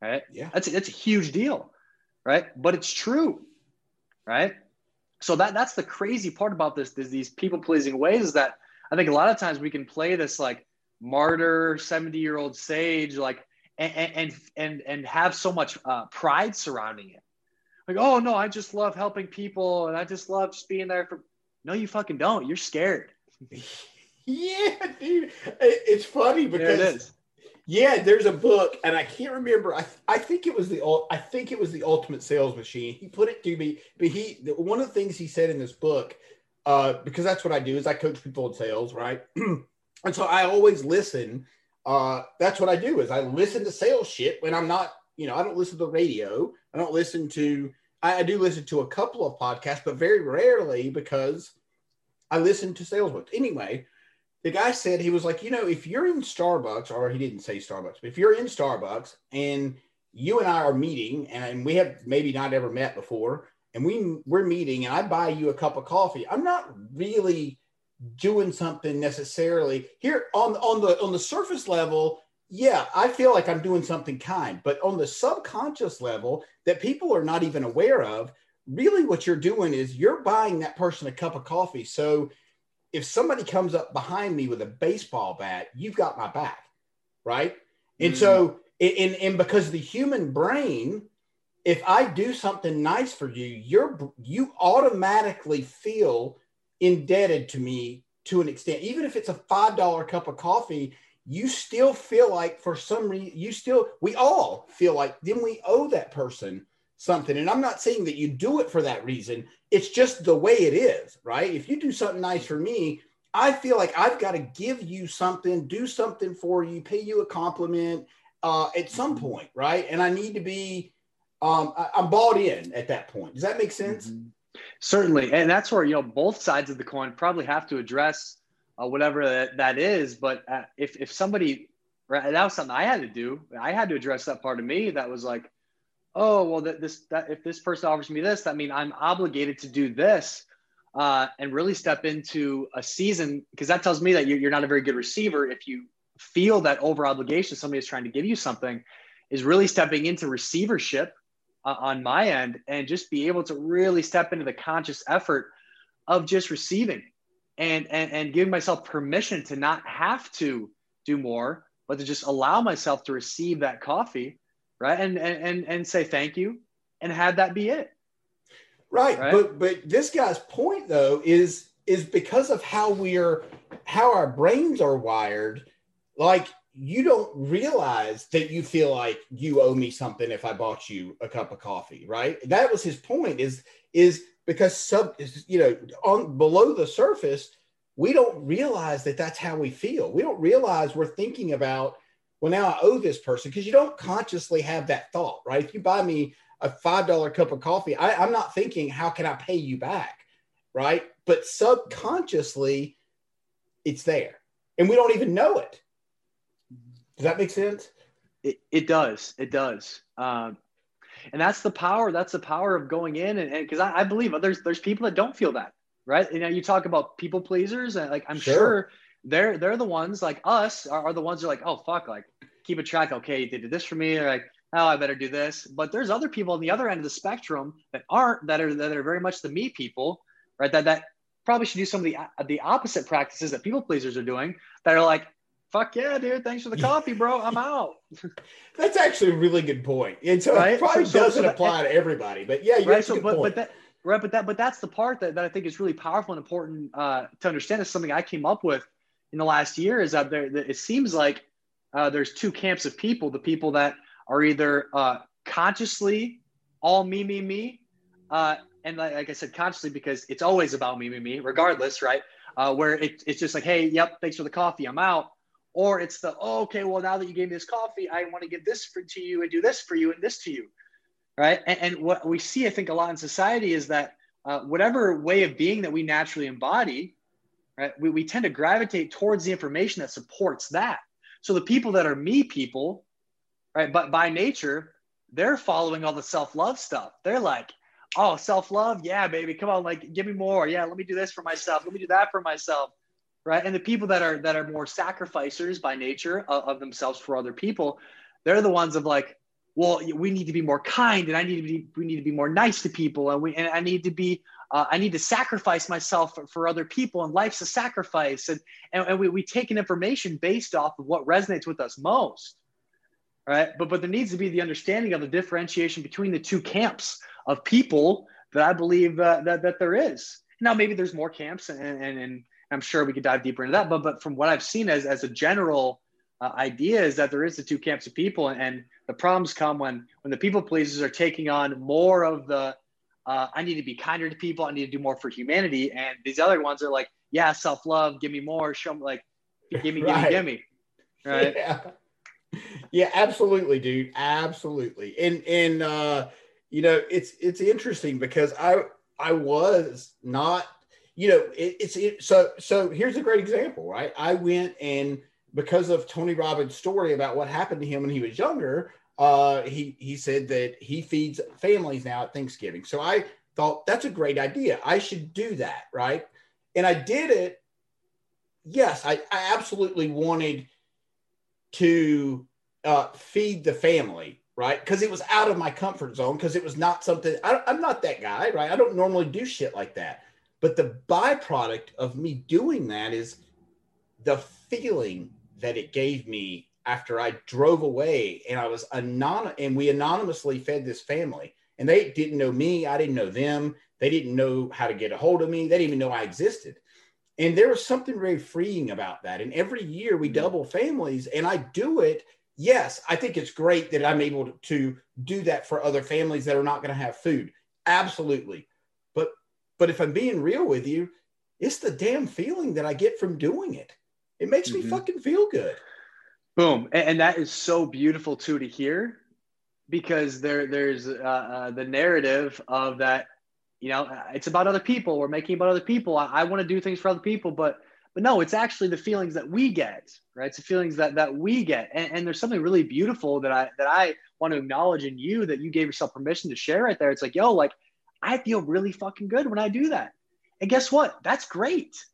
Right? Yeah. That's a, that's a huge deal. Right. But it's true. Right. So that that's the crazy part about this, is these people pleasing ways is that I think a lot of times we can play this like martyr 70 year old sage, like, and, and, and, and have so much uh, pride surrounding it. Like, oh no, I just love helping people and I just love just being there for no, you fucking don't. You're scared. yeah, dude. It's funny because it is. Yeah, there's a book, and I can't remember. I, I think it was the I think it was the Ultimate Sales Machine. He put it to me, but he one of the things he said in this book, uh, because that's what I do is I coach people in sales, right? and so I always listen. Uh, that's what I do is I listen to sales shit when I'm not, you know, I don't listen to the radio. I don't listen to. I, I do listen to a couple of podcasts, but very rarely because I listened to sales books. Anyway, the guy said he was like, you know, if you're in Starbucks, or he didn't say Starbucks, but if you're in Starbucks and you and I are meeting, and we have maybe not ever met before, and we we're meeting, and I buy you a cup of coffee, I'm not really doing something necessarily here on on the on the surface level. Yeah, I feel like I'm doing something kind, but on the subconscious level that people are not even aware of, really what you're doing is you're buying that person a cup of coffee. So if somebody comes up behind me with a baseball bat, you've got my back, right? And mm-hmm. so, and, and because the human brain, if I do something nice for you, you're you automatically feel indebted to me to an extent. Even if it's a five dollar cup of coffee, you still feel like for some reason you still we all feel like then we owe that person something. And I'm not saying that you do it for that reason. It's just the way it is, right? If you do something nice for me, I feel like I've got to give you something, do something for you, pay you a compliment uh, at some point, right? And I need to be, um, I, am bought in at that point. Does that make sense? Mm-hmm. Certainly, and that's where you know both sides of the coin probably have to address uh, whatever that, that is. But uh, if if somebody, right, that was something I had to do. I had to address that part of me that was like, oh well that this that if this person offers me this that mean i'm obligated to do this uh, and really step into a season because that tells me that you're not a very good receiver if you feel that over obligation somebody is trying to give you something is really stepping into receivership uh, on my end and just be able to really step into the conscious effort of just receiving and, and and giving myself permission to not have to do more but to just allow myself to receive that coffee right? And and and say thank you and have that be it. Right. right. But but this guy's point though is is because of how we're how our brains are wired, like you don't realize that you feel like you owe me something if I bought you a cup of coffee, right? That was his point is is because sub you know on below the surface we don't realize that that's how we feel. We don't realize we're thinking about well, now I owe this person because you don't consciously have that thought, right? If you buy me a $5 cup of coffee, I, I'm not thinking, how can I pay you back? Right. But subconsciously, it's there and we don't even know it. Does that make sense? It, it does. It does. Um, and that's the power. That's the power of going in. And because I, I, believe there's, there's people that don't feel that, right? You know, you talk about people pleasers and like, I'm sure, sure they're they're the ones like us are, are the ones that are like, oh fuck, like keep a track. Okay, they did this for me. They're like, oh, I better do this. But there's other people on the other end of the spectrum that aren't that are that are very much the me people, right? That that probably should do some of the the opposite practices that people pleasers are doing. That are like, fuck yeah, dude. Thanks for the coffee, bro. I'm out. That's actually a really good point. And so right? it probably so, doesn't so apply to everybody, but yeah, right. So, but, but that, right. But that, but that's the part that, that I think is really powerful and important uh, to understand is something I came up with in the last year is that there, that it seems like uh, there's two camps of people, the people that are either uh, consciously all me, me, me, uh, and like, like, I said, consciously because it's always about me, me, me, regardless, right? Uh, where it, it's just like, hey, yep, thanks for the coffee, I'm out. Or it's the, oh, okay, well, now that you gave me this coffee, I want to give this for, to you and do this for you and this to you, right? And, and what we see, I think, a lot in society is that uh, whatever way of being that we naturally embody, right, we, we tend to gravitate towards the information that supports that. So the people that are me people, right, but by nature, they're following all the self love stuff. They're like, oh, self love, yeah, baby, come on, like, give me more. Yeah, let me do this for myself. Let me do that for myself, right? And the people that are that are more sacrificers by nature of, of themselves for other people, they're the ones of like, well, we need to be more kind, and I need to be we need to be more nice to people, and we and I need to be uh, I need to sacrifice myself for, for, other people, and life's a sacrifice, and and, and we we take an information based off of what resonates with us most right? But but there needs to be the understanding of the differentiation between the two camps of people that I believe uh, that that there is. Now maybe there's more camps, and, and and I'm sure we could dive deeper into that. But but from what I've seen as as a general uh, idea is that there is the two camps of people, and, and the problems come when when the people pleasers are taking on more of the uh, I need to be kinder to people, I need to do more for humanity, and these other ones are like, yeah, self love, give me more, show me like, give me, right. give me, give me, right? Yeah yeah, absolutely, dude. Absolutely. And and uh, you know, it's it's interesting because I I was not, you know, it, it's it, so so here's a great example, right? I went and because of Tony Robbins' story about what happened to him when he was younger, uh, he he said that he feeds families now at Thanksgiving. So I thought that's a great idea. I should do that, right? And I did it. Yes, I, I absolutely wanted to uh, feed the family, right? Because it was out of my comfort zone, because it was not something I, I'm not that guy, right? I don't normally do shit like that. But the byproduct of me doing that is the feeling that it gave me after I drove away and I was anonymous and we anonymously fed this family and they didn't know me. I didn't know them. They didn't know how to get a hold of me. They didn't even know I existed. And there was something very freeing about that. And every year we mm-hmm. double families, and I do it. Yes, I think it's great that I'm able to do that for other families that are not going to have food. Absolutely. But if I'm being real with you, it's the damn feeling that I get from doing it. It makes mm-hmm. me fucking feel good. Boom. And, and, that is so beautiful too to hear because there there's uh, uh, the narrative of that you know it's about other people we're making about other people i, I want to do things for other people but but no it's actually the feelings that we get right it's the feelings that that we get and, and there's something really beautiful that i that i want to acknowledge in you that you gave yourself permission to share right there it's like yo like i feel really fucking good when i do that and guess what that's great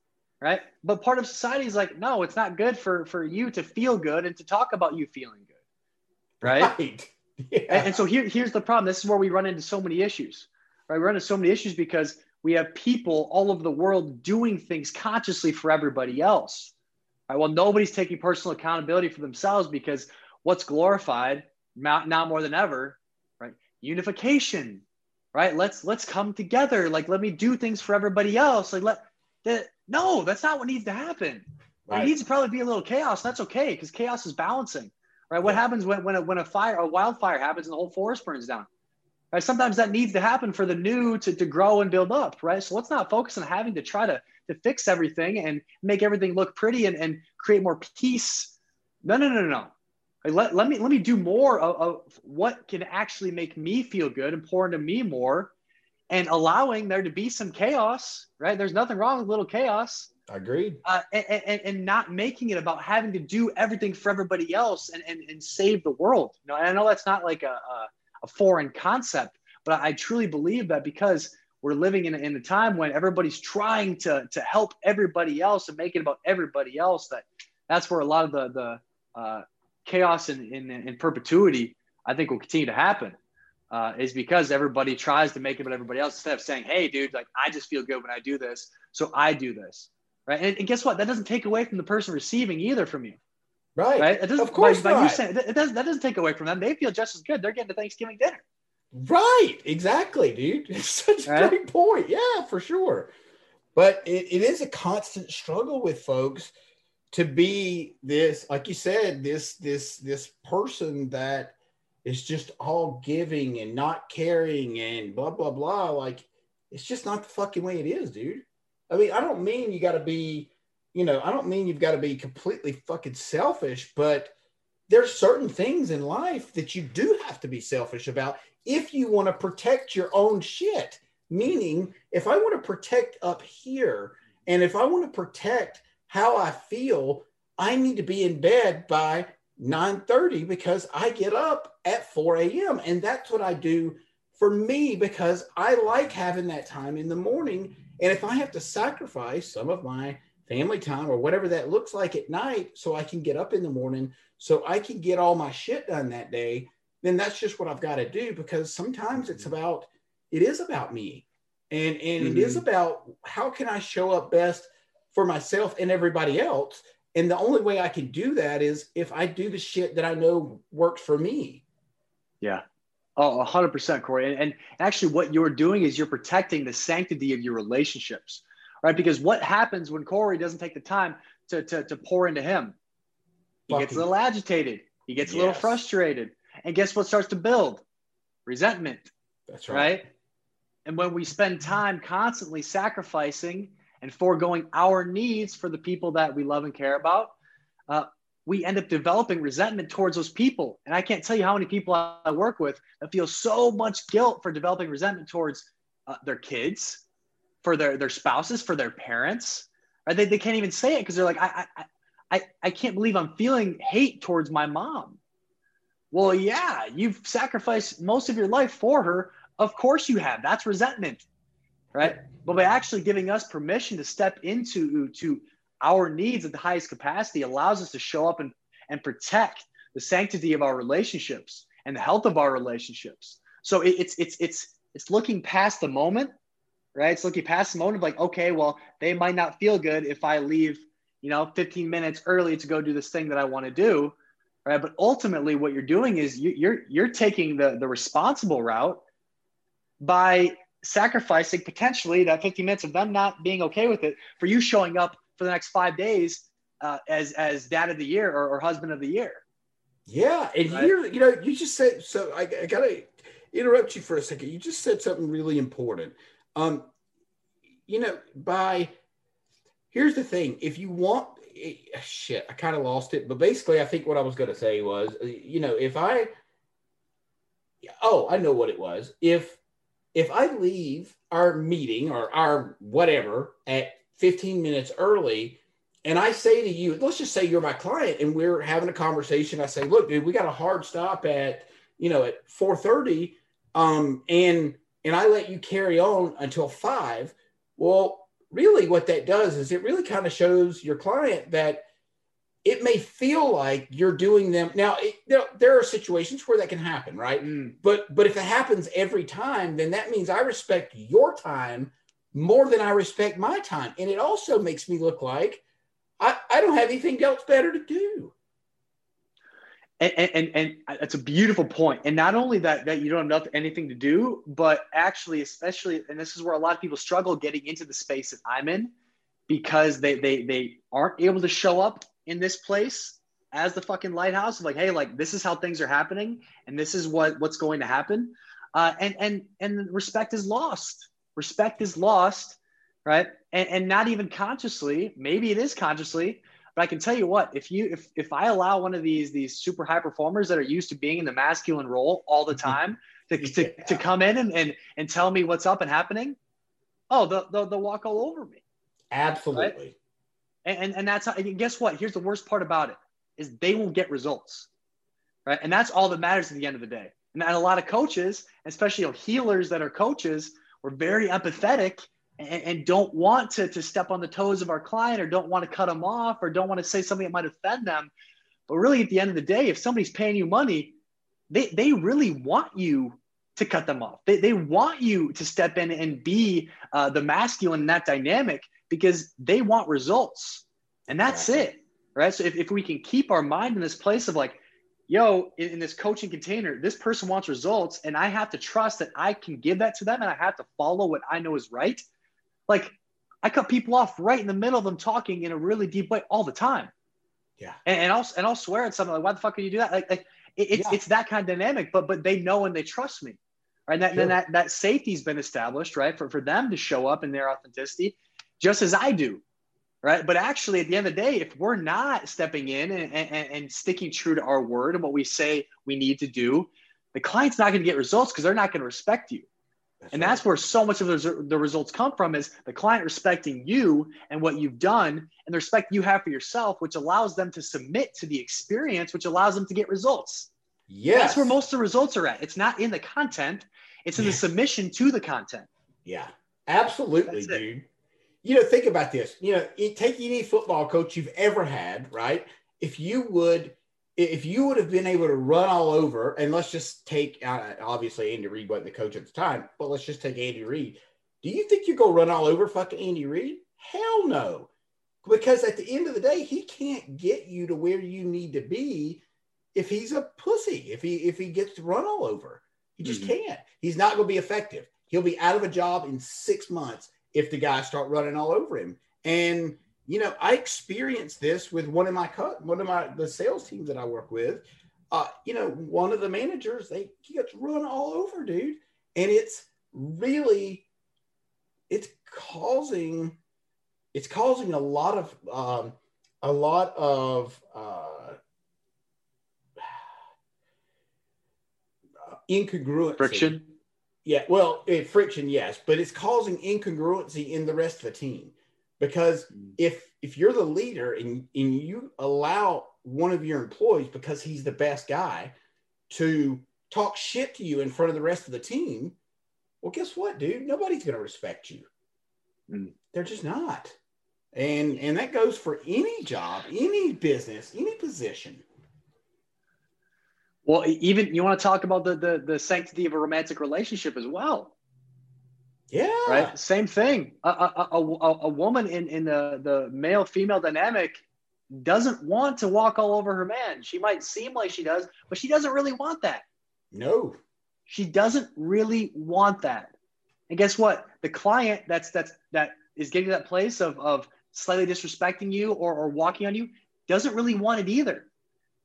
right but part of society is like no it's not good for for you to feel good and to talk about you feeling good right, right. Yeah. And, and so here, here's the problem this is where we run into so many issues right? We run into so many issues because we have people all over the world doing things consciously for everybody else. Right? Well, nobody's taking personal accountability for themselves because what's glorified now more than ever, right? Unification, right? Let's let's come together. Like let me do things for everybody else. Like let that no, that's not what needs to happen. Right. There needs to probably be a little chaos. That's okay because chaos is balancing, right? What yeah. happens when when a, when a fire, a wildfire happens and the whole forest burns down? Right? Sometimes that needs to happen for the new to, to grow and build up, right? So let's not focus on having to try to, to fix everything and make everything look pretty and, and create more peace. No, no, no, no, no. Let, let me let me do more of, of what can actually make me feel good and pour into me more and allowing there to be some chaos, right? There's nothing wrong with a little chaos. Agreed. Uh, and, and, and, not making it about having to do everything for everybody else and, and, and save the world. You know, and I know that's not like a, a a foreign concept. But I truly believe that because we're living in a, in a time when everybody's trying to, to help everybody else and make it about everybody else, that that's where a lot of the, the uh, chaos in, in, in perpetuity, I think will continue to happen. Uh, is because everybody tries to make it about everybody else instead of saying, "Hey, dude, like I just feel good when I do this, so I do this." Right? And, and guess what? That doesn't take away from the person receiving either from you. Right. Right. It doesn't, of course by, not. by you saying, it doesn't, that doesn't take away from them. They feel just as good. They're getting the Thanksgiving dinner. Right, exactly, dude. It's such a Right? great point. Yeah, for sure. But it, it is a constant struggle with folks to be this, like you said, this this this person that is just all giving and not caring and blah blah blah. Like it's just not the fucking way it is, dude. I mean, I don't mean you got to be, you know, I don't mean you've got to be completely fucking selfish, but there's certain things in life that you do have to be selfish about if you want to protect your own shit. Meaning, if I want to protect up here and if I want to protect how I feel, I need to be in bed by 9:30 because I get up at 4 a.m. And that's what I do for me because I like having that time in the morning. And if I have to sacrifice some of my family time or whatever that looks like at night so I can get up in the morning so I can get all my shit done that day, then that's just what I've got to do because sometimes it's mm-hmm. about it is about me. And and it is mm-hmm. about how can I show up best for myself and everybody else. And the only way I can do that is if I do the shit that I know works for me. Yeah. Oh, 100%, Corey. And, and actually, what you're doing is you're protecting the sanctity of your relationships, right? Because what happens when Corey doesn't take the time to, to, to pour into him? He gets a little agitated, he gets a little frustrated. And guess what starts to build? Resentment, That's right. right? And when we spend time constantly sacrificing and foregoing our needs for the people that we love and care about, uh, we end up developing resentment towards those people. And I can't tell you how many people I work with that feel so much guilt for developing resentment towards uh, their kids, for their, their spouses, for their parents. Right? They, they can't even say it because they're like, I, I, I, I can't believe I'm feeling hate towards my mom. Well, yeah, you've sacrificed most of your life for her. Of course you have. That's resentment, right? But by actually giving us permission to step into to our needs at the highest capacity allows us to show up and, and protect the sanctity of our relationships and the health of our relationships. So it, it's it's it's it's looking past the moment, right? It's looking past the moment of like, okay, well, they might not feel good if I leave, you know, 15 minutes early to go do this thing that I want to do, right? But ultimately, what you're doing is you, you're you're taking the the responsible route by sacrificing potentially that 50 minutes of them not being okay with it for you showing up for the next five days uh, as as dad of the year or, or husband of the year. Yeah, and Right. here, you know, you just said so. I, I gotta interrupt you for a second. You just said something really important. Um, you know, by here's the thing: if you want, eh, shit, I kind of lost it, but basically, I think what I was gonna say was, uh, you know, if I, oh, I know what it was. If if I leave our meeting or our whatever at 15 minutes early, and I say to you, let's just say you're my client and we're having a conversation. I say, look, dude, we got a hard stop at, you know, at 4:30. Um, and and I let you carry on until five. Well, really what that does is it really kind of shows your client that it may feel like you're doing them now it, there, there are situations where that can happen right? Mm. But but if it happens every time then that means i respect your time more than i respect my time. And it also makes me look like i, I don't have anything else better to do. And, and, and, and it's a beautiful point. And not only that, that you don't have anything to do, but actually, especially, and this is where a lot of people struggle getting into the space that I'm in because they, they, they aren't able to show up in this place as the fucking lighthouse of like, Hey, like this is how things are happening. And this is what, what's going to happen. Uh, and, and, and respect is lost. Respect is lost. Right. And, and not even consciously, maybe it is consciously, but I can tell you what, if you if if I allow one of these these super high performers that are used to being in the masculine role all the time to, to, Yeah. to come in and, and and tell me what's up and happening, oh, they'll they'll, they'll walk all over me. absolutely And, and and that's how and guess what? Here's the worst part about it is they won't get results. Right. And that's all that matters at the end of the day. And, a lot of coaches, especially you know, healers that are coaches, were very empathetic and, and don't want to, to step on the toes of our client or don't want to cut them off or don't want to say something that might offend them. But really, at the end of the day, if somebody's paying you money, they, they really want you to cut them off. They, they want you to step in and be uh, the masculine in that dynamic because they want results. And that's it. right? So if, if we can keep our mind in this place of like, yo, in, in, this coaching container, this person wants results, and I have to trust that I can give that to them and I have to follow what I know is right. Like, I cut people off right in the middle of them talking in a really deep way all the time. Yeah. And, and I'll and I'll swear at something like, why the fuck can you do that? Like, like it, it's yeah. it's that kind of dynamic, but but they know and they trust me. Right. And that, sure. then that that safety's been established, right? For for them to show up in their authenticity, just as I do right? But actually, at the end of the day, if we're not stepping in and, and, and sticking true to our word and what we say we need to do, the client's not going to get results because they're not going to respect you. That's and right. that's where so much of the, the results come from is the client respecting you and what you've done and the respect you have for yourself, which allows them to submit to the experience, which allows them to get results. Yes. That's where most of the results are at. It's not in the content, it's in yeah. the submission to the content. Yeah, absolutely, dude you know, think about this. You know, take any football coach you've ever had, right? If you would, if you would have been able to run all over, and let's just take, uh, obviously Andy Reid wasn't the coach at the time, but let's just take Andy Reid. Do you think you go run all over fucking Andy Reid? Hell no, because at the end of the day, he can't get you to where you need to be if he's a pussy. If he if he gets run all over, he just mm-hmm. can't. He's not going to be effective. He'll be out of a job in six months if the guys start running all over him. And you know, I experienced this with one of my cut, one of my the sales teams that I work with. Uh, you know, one of the managers they he gets run all over, dude, and it's really it's causing it's causing a lot of um, a lot of uh, incongruence friction yeah, well, it, friction, yes, but it's causing incongruency in the rest of the team because mm. if if you're the leader and, and you allow one of your employees because he's the best guy to talk shit to you in front of the rest of the team, well, guess what, dude? Nobody's going to respect you. Mm. They're just not. And and that goes for any job, any business, any position. Well, even you want to talk about the, the the sanctity of a romantic relationship as well. Yeah. Right. Same thing. A, a, a, a woman in, in the, the male female dynamic doesn't want to walk all over her man. She might seem like she does, but she doesn't really want that. No. She doesn't really want that. And guess what? The client that's that's that is getting to that place of, of slightly disrespecting you or, or walking on you doesn't really want it either.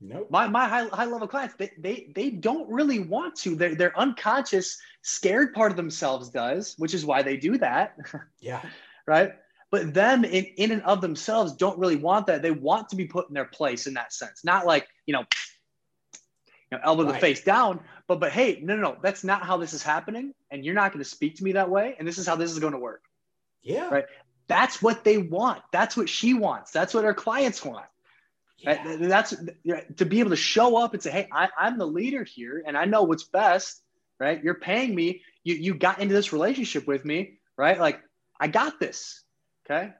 Nope. My my high, high level clients, they, they they don't really want to. Their their unconscious scared part of themselves does, which is why they do that. Yeah. right. But them in, in and of themselves don't really want that. They want to be put in their place in that sense. Not like, you know, you know, elbow right. the face down, but but hey, no, no, no, that's not how this is happening. And you're not going to speak to me that way. And this is how this is going to work. Yeah. Right. That's what they want. That's what she wants. That's what our clients want. Yeah. That's to be able to show up and say, "Hey, I, I'm the leader here, and I know what's best." Right? You're paying me. You you got into this relationship with me, right? Like I got this. Okay,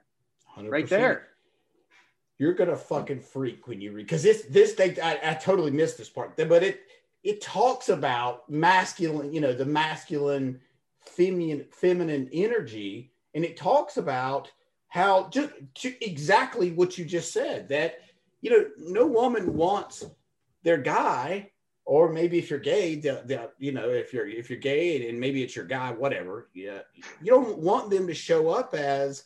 100%. right there. You're gonna fucking freak when you read because this this thing I, I totally missed this part, but it it talks about masculine, you know, the masculine, feminine, feminine energy, and it talks about how just exactly what you just said that you know, no woman wants their guy, or maybe if you're gay, the, the you know, if you're if you're gay and maybe it's your guy, whatever. Yeah, you don't want them to show up as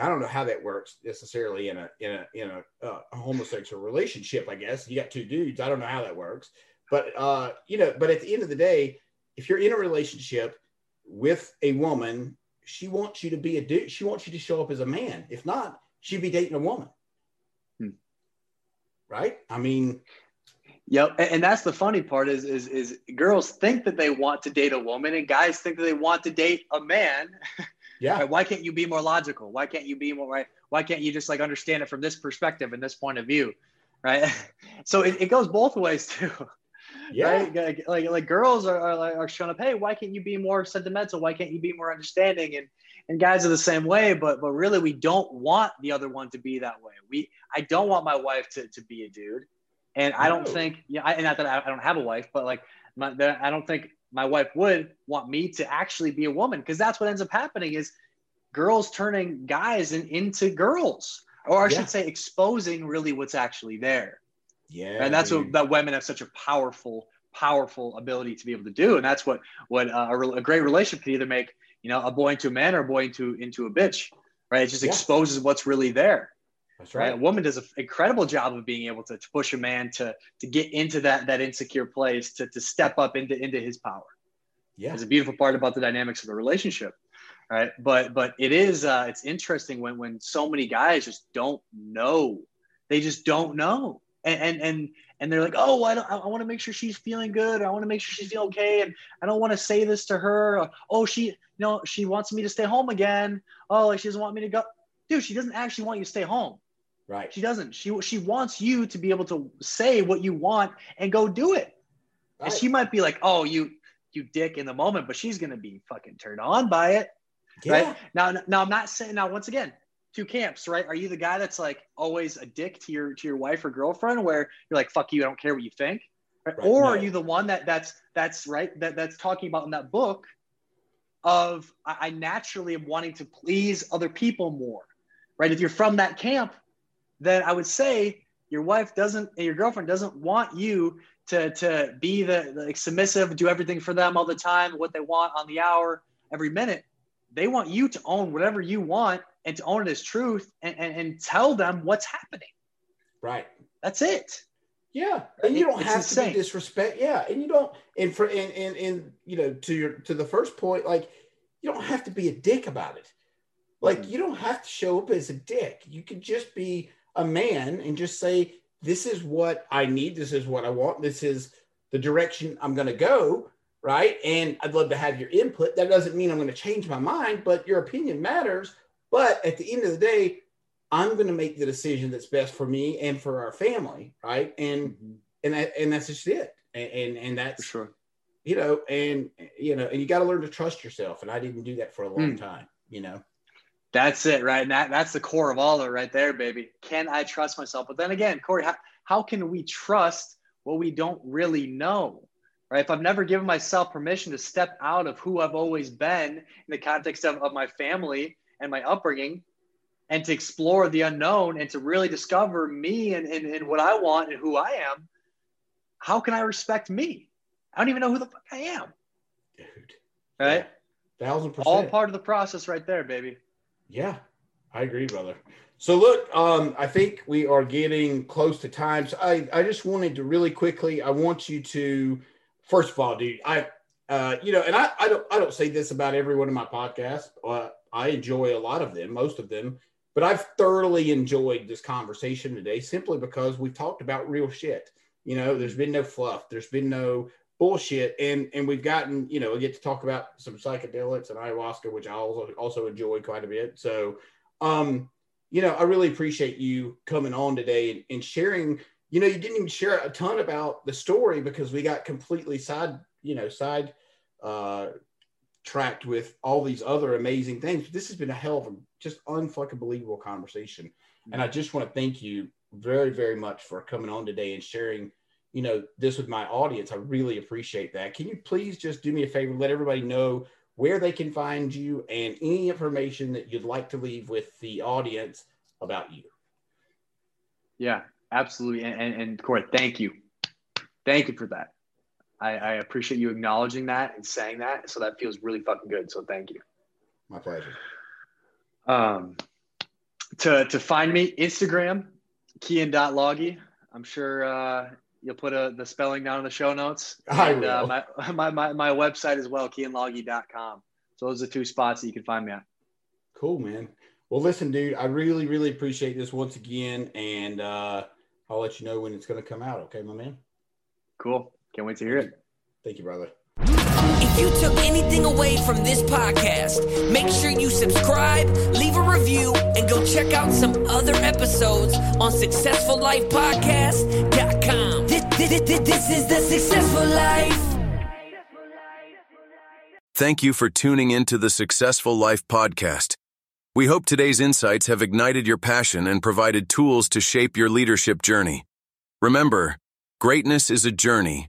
I don't know how that works necessarily in a in a in a, uh, a homosexual relationship. I guess you got two dudes. I don't know how that works, but uh, you know, but at the end of the day, if you're in a relationship with a woman, she wants you to be a dude. She wants you to show up as a man. If not, she'd be dating a woman right? I mean, Yep, and that's the funny part is is is girls think that they want to date a woman, and guys think that they want to date a man. Yeah. Why can't you be more logical? Why can't you be more right? Why can't you just like understand it from this perspective and this point of view, right? so it, it goes both ways too. Yeah. Right? Like like girls are are, are showing up. Hey, why can't you be more sentimental? Why can't you be more understanding? And and guys are the same way but but really we don't want the other one to be that way we i don't want my wife to, to be a dude and i don't think yeah I, not that I, I don't have a wife but like my, i don't think my wife would want me to actually be a woman because that's what ends up happening is girls turning guys in, into girls or I Yeah. should say, exposing really what's actually there. Yeah, and that's dude. what that women have such a powerful, powerful ability to be able to do. And that's what what uh, a, re- a great relationship can either make you know a boy into a man or a boy into into a bitch, right? It just Yeah. exposes what's really there. That's right? right. A woman does an incredible job of being able to, to push a man to to get into that that insecure place, to to step up into into his power. Yeah, It's a beautiful part about the dynamics of a relationship, right? But but it is uh, it's interesting when when so many guys just don't know, they just don't know, and and and, and they're like, oh, I don't, I want to make sure she's feeling good, I want to make sure she's feeling okay, and I don't want to say this to her. Or, oh, she, you know, she wants me to stay home again. Oh, like she doesn't want me to go. Dude, she doesn't actually want you to stay home. right. She doesn't. She she wants you to be able to say what you want and go do it. And she might be like, "Oh, you you dick" in the moment, but she's gonna be fucking turned on by it, yeah. right? Now, now I'm not saying. Now, once again, two camps, right? Are you the guy that's like always a dick to your to your wife or girlfriend, where you're like, "Fuck you, I don't care what you think," right? Right, or no. are you the one that that's that's right that that's talking about in that book of I, I naturally am wanting to please other people more, right? If you're from that camp, then I would say your wife doesn't and your girlfriend doesn't want you to to be the, the like, submissive, do everything for them all the time, what they want on the hour, every minute. They want you to own whatever you want and to own it as truth and, and, and tell them what's happening. right. That's it. Yeah, and you don't It's have insane. to be disrespect. Yeah, and you don't. And for and, and and you know to your to the first point, like you don't have to be a dick about it. Like Mhm. you don't have to show up as a dick. You could just be a man and just say, "This is what I need. This is what I want. This is the direction I'm going to go." Right, and I'd love to have your input. That doesn't mean I'm going to change my mind, but your opinion matters. But at the end of the day, I'm going to make the decision that's best for me and for our family, right? And and that, and that's just it. And and, and For that's sure. you know, and you know, and you got to learn to trust yourself. And I didn't do that for a long Mm. time, you know. That's it, right? And that, that's the core of all of it right there, baby. Can I trust myself? But then again, Corey, how, how can we trust what we don't really know? Right? If I've never given myself permission to step out of who I've always been in the context of, of my family and my upbringing and to explore the unknown and to really discover me and, and, and what I want and who I am, how can I respect me? I don't even know who the fuck I am. Dude, Right? thousand percent. All part of the process right there, baby. Yeah, I agree, brother. So look, um, I think we are getting close to time. So I, I just wanted to really quickly, I want you to, first of all, dude, I, uh, you know, and I, I don't, I don't say this about every one of my podcasts. Uh, I enjoy a lot of them, most of them, but I've thoroughly enjoyed this conversation today simply because we've talked about real shit. You know, there's been no fluff. There's been no bullshit. And, and we've gotten, you know, we get to talk about some psychedelics and ayahuasca, which I also, also enjoy quite a bit. So, um, you know, I really appreciate you coming on today and, and sharing. You know, you didn't even share a ton about the story because we got completely side, you know, side uh, tracked with all these other amazing things. This has been a hell of a just unfucking believable conversation. And I mm-hmm. just want to thank you very, very much for coming on today and sharing, you know, this with my audience. I really appreciate that. Can you please just do me a favor, let everybody know where they can find you and any information that you'd like to leave with the audience about you. Yeah, absolutely. And, and, and Corey, thank you. Thank you for that. I, I appreciate you acknowledging that and saying that. So that feels really fucking good. So thank you. My pleasure. Um, to, to find me, Instagram, Kian.loggy. I'm sure uh, you'll put a, the spelling down in the show notes. I and, uh, will. my, my, my, my website as well, kianloggy.com. So those are the two spots that you can find me at. Cool, man. Well, listen, dude, I really, really appreciate this once again. And uh, I'll let you know when it's going to come out. Okay, my man? Cool. Can't wait to hear it. Thank you, brother. If you took anything away from this podcast, make sure you subscribe, leave a review, and go check out some other episodes on successfullifepodcast.com. This, this, this, this is the Successful Life. Thank you for tuning into the Successful Life podcast. We hope today's insights have ignited your passion and provided tools to shape your leadership journey. Remember, greatness is a journey,